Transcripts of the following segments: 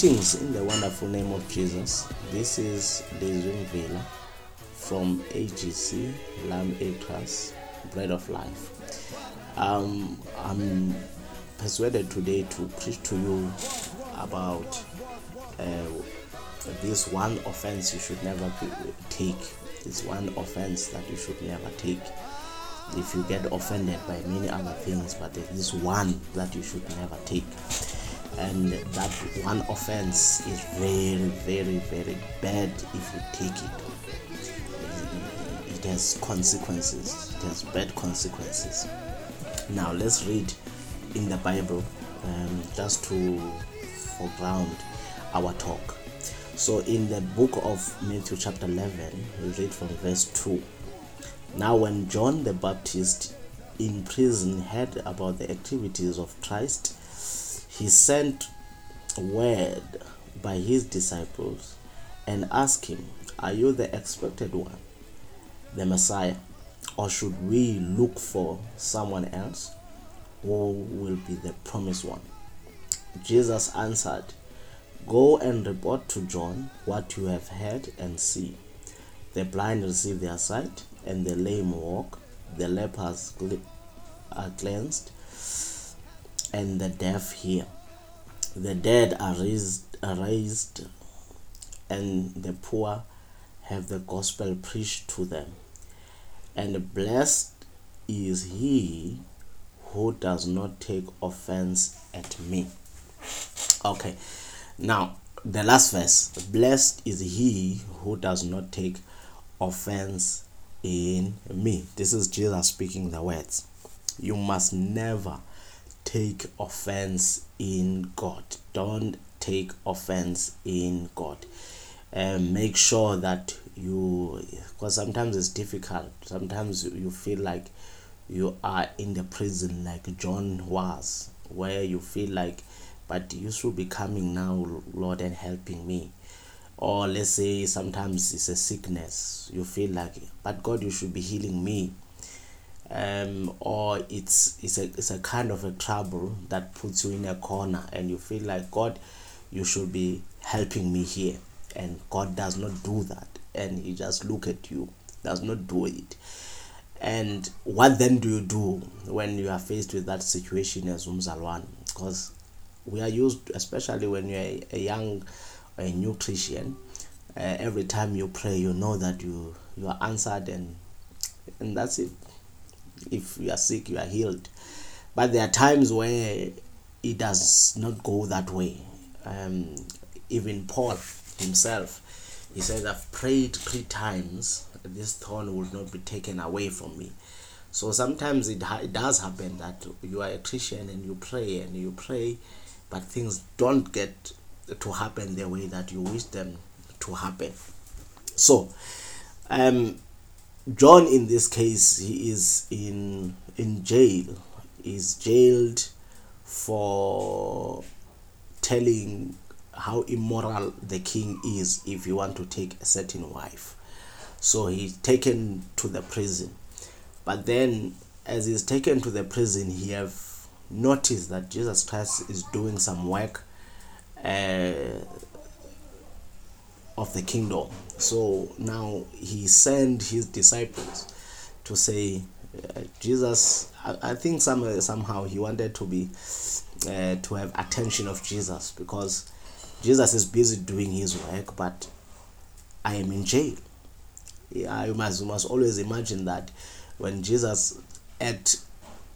Greetings in the wonderful name of Jesus. This is Lezung Vela from AGC Lamb Acres Bread of Life. Um, I'm persuaded today to preach to you about uh, this one offense you should never take. This one offense that you should never take. If you get offended by many other things, but there is one that you should never take and that one offense is very very very bad if you take it. It has consequences. It has bad consequences. Now let's read in the bible um, just to foreground our talk. So in the book of matthew chapter 11 we read from verse 2 now when john the baptist in prison heard about the activities of christ he sent word by his disciples and asked him, Are you the expected one, the Messiah, or should we look for someone else who will be the promised one? Jesus answered, Go and report to John what you have heard and see. The blind receive their sight, and the lame walk, the lepers are cleansed, and the deaf hear. The dead are raised, are raised, and the poor have the gospel preached to them. And blessed is he who does not take offense at me. Okay, now the last verse Blessed is he who does not take offense in me. This is Jesus speaking the words. You must never take offense in God. Don't take offense in God. And make sure that you, because sometimes it's difficult. Sometimes you feel like you are in the prison like John was, where you feel like, but you should be coming now, Lord, and helping me. Or let's say sometimes it's a sickness, you feel like, but God, you should be healing me um, or it's it's a it's a kind of a trouble that puts you in a corner and you feel like God you should be helping me here. And God does not do that. And he just look at you does not do it. And what then do you do when you are faced with that situation as umzalwan because we are used especially when you're a, a young a new christian uh, every time you pray you know that you you are answered and and that's it if you are sick, you are healed. But there are times where it does not go that way. Um, even Paul himself, he says, I've prayed three times, this thorn will not be taken away from me. So sometimes it, ha- it does happen that you are a Christian and you pray and you pray, but things don't get to happen the way that you wish them to happen. So, um, John in this case he is in in jail. Is jailed for telling how immoral the king is if you want to take a certain wife. So he's taken to the prison. But then as he's taken to the prison he have noticed that jesus christ is doing some work uh, of the kingdom. So now he sent his disciples to say, uh, Jesus. I, I think some somehow he wanted to be uh, to have attention of Jesus because Jesus is busy doing his work, but I am in jail. Yeah, you must you must always imagine that when Jesus act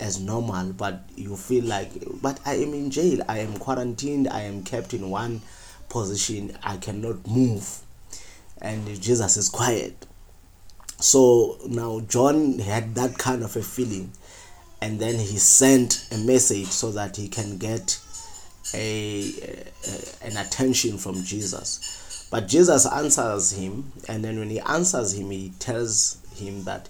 as normal, but you feel like, but I am in jail. I am quarantined. I am kept in one position i cannot move. And jesus is quiet. So now john had that kind of a feeling. And then he sent a message so that he can get a, a, an attention from jesus. But jesus answers him. And then when he answers him he tells him that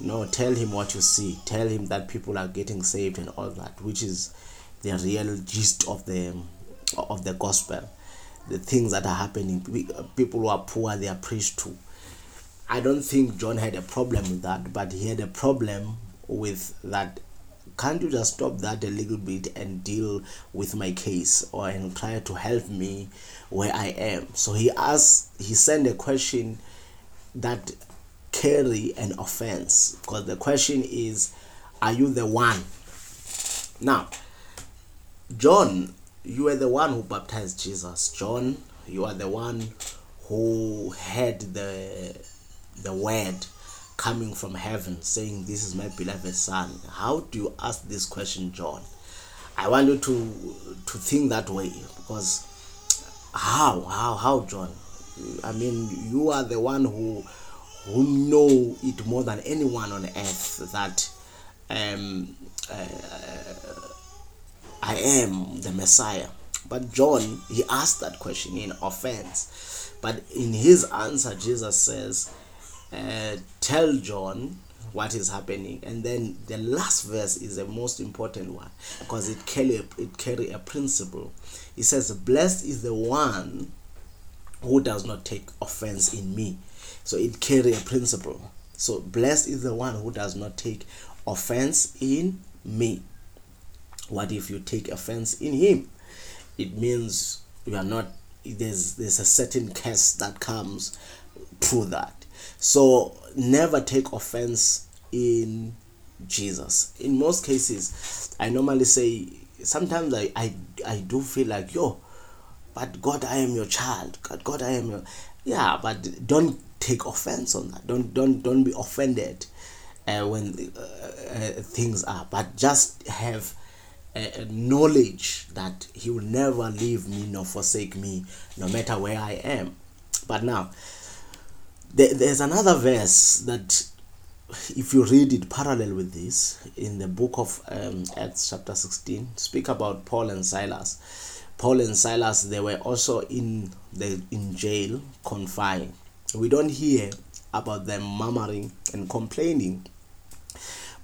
no tell him what you see. Tell him that people are getting saved and all that which is the real gist of the of the gospel the things that are happening. People who are poor, they are preached to. I don't think John had a problem with that, but he had a problem with that can't you just stop that a little bit and deal with my case or and try to help me where I am? So he asked, he sent a question that carry an offense because the question is, are you the one? Now, John, you were the one who baptized Jesus. John, you are the one who had the the word coming from heaven saying this is my beloved son. How do you ask this question john? I want you to to think that way because how how how john? I mean you are the one who who know it more than anyone on earth that um, uh, I am the Messiah. But John, he asked that question in offense. But in his answer, Jesus says, uh, Tell John what is happening. And then the last verse is the most important one because it carry, it carry a principle. He says, Blessed is the one who does not take offense in me. So it carry a principle. So blessed is the one who does not take offense in me. What if you take offense in him? It means you are not there's there's a certain curse that comes through that. So never take offense in Jesus. In most cases, I normally say sometimes I, I I do feel like yo, but God I am your child. God God I am your yeah, but don't take offense on that. Don't don't don't be offended uh, when uh, uh, things are, but just have a, knowledge that He will never leave me nor forsake me, no matter where I am. But now, there, there's another verse that, if you read it parallel with this, in the book of um, Acts, chapter 16, speak about Paul and Silas. Paul and Silas, they were also in the in jail, confined. We don't hear about them murmuring and complaining,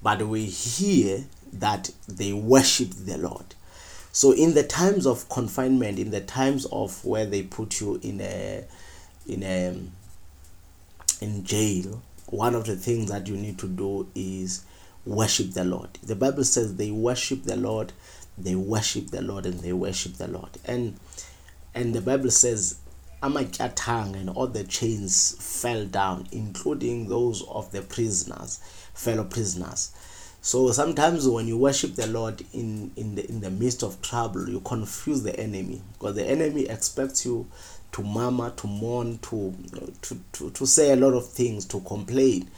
but we hear that they worshiped the Lord. So in the times of confinement, in the times of where they put you in a in a in jail, one of the things that you need to do is worship the Lord. The Bible says they worship the Lord, they worship the Lord, and they worship the Lord. And and the Bible says Amakyatang and all the chains fell down, including those of the prisoners, fellow prisoners. So sometimes when you worship the Lord in, in the in the midst of trouble, you confuse the enemy because the enemy expects you to murmur, to mourn, to, to, to, to say a lot of things, to complain.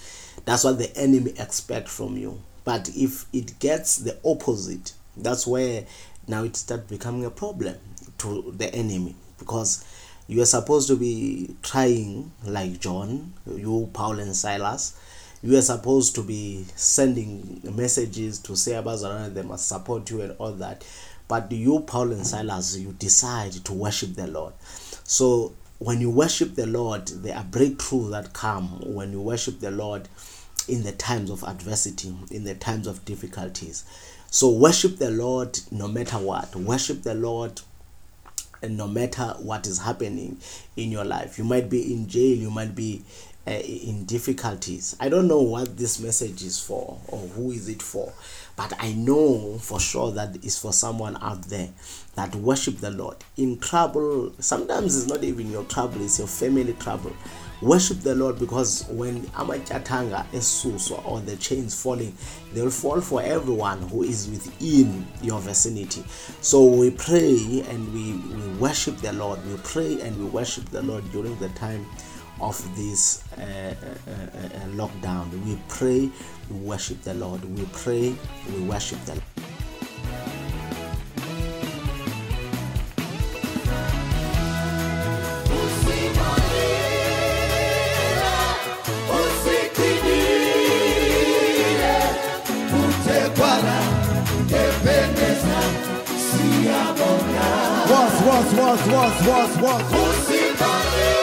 That's what the enemy expects from you. But if it gets the opposite, that's where now it starts becoming a problem to the enemy because you are supposed to be trying like John, you, Paul, and Silas you are supposed to be sending messages to say about they must support you and all that. But you, Paul and Silas, you decide to worship the Lord. So when you worship the Lord, there are breakthroughs that come when you worship the Lord in the times of adversity, in the times of difficulties. So worship the Lord no matter what. Worship the Lord and no matter what is happening in your life. You might be in jail, you might be uh, in difficulties. I don't know what this message is for or who is it for, but I know for sure that it's for someone out there that worship the Lord in trouble. Sometimes it's not even your trouble, it's your family trouble. Worship the Lord because when Amachatanga, Esuso, or the chains falling, they will fall for everyone who is within your vicinity. So we pray and we, we worship the Lord. We pray and we worship the Lord during the time of this uh, uh, uh, lockdown. We pray, we worship the Lord. We pray, we worship the Lord. Was, was, was, was, was, was.